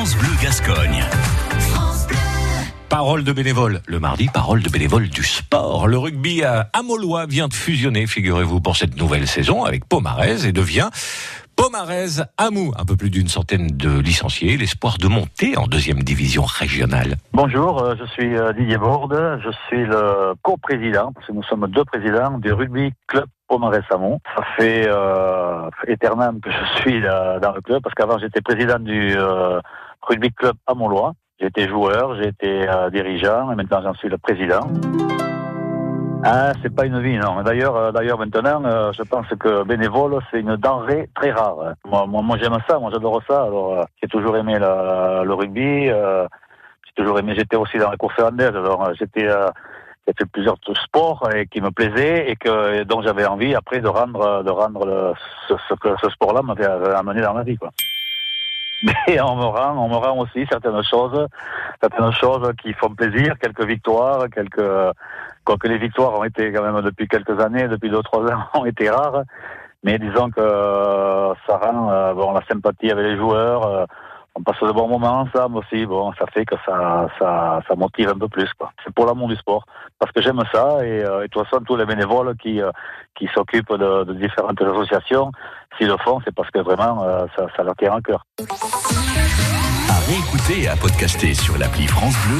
France Bleu Gascogne. Parole de bénévole. Le mardi, parole de bénévole du sport. Le rugby à Amolois vient de fusionner, figurez-vous, pour cette nouvelle saison avec Pomarez et devient Pomarez Amou. Un peu plus d'une centaine de licenciés. L'espoir de monter en deuxième division régionale. Bonjour, euh, je suis euh, Didier Borde. Je suis le co-président, parce que nous sommes deux présidents du rugby club Pomarez Amou. Ça fait euh, éternel que je suis là, dans le club, parce qu'avant j'étais président du euh, rugby club Amolois. J'ai été joueur, j'ai été euh, dirigeant et maintenant j'en suis le président. Ah, c'est pas une vie, non. D'ailleurs, euh, d'ailleurs maintenant, euh, je pense que bénévole, c'est une denrée très rare. Moi, moi, moi j'aime ça, moi j'adore ça. Alors, j'ai toujours aimé la- le rugby. j'ai toujours aimé. J'étais aussi dans la course irlandaise. Alors, j'étais, j'ai fait plusieurs sports qui me plaisaient et que dont j'avais envie après de rendre, de rendre ce, que ce sport-là m'avait avait amené dans ma vie, quoi. Mais on me rend, on me rend aussi certaines choses, certaines choses qui font plaisir, quelques victoires, quelques, quoique les victoires ont été quand même depuis quelques années, depuis deux trois ans, ont été rares. Mais disons que euh, ça rend euh, bon la sympathie avec les joueurs. Euh, on passe de bons moments ensemble aussi. Bon, ça fait que ça, ça, ça motive un peu plus. C'est pour l'amour du sport, parce que j'aime ça. Et, euh, de toute façon, tous les bénévoles qui, euh, qui s'occupent de, différentes associations, s'ils le font, c'est parce que vraiment, euh, ça, ça leur tient à cœur. À réécouter et à podcaster sur l'appli France Bleu.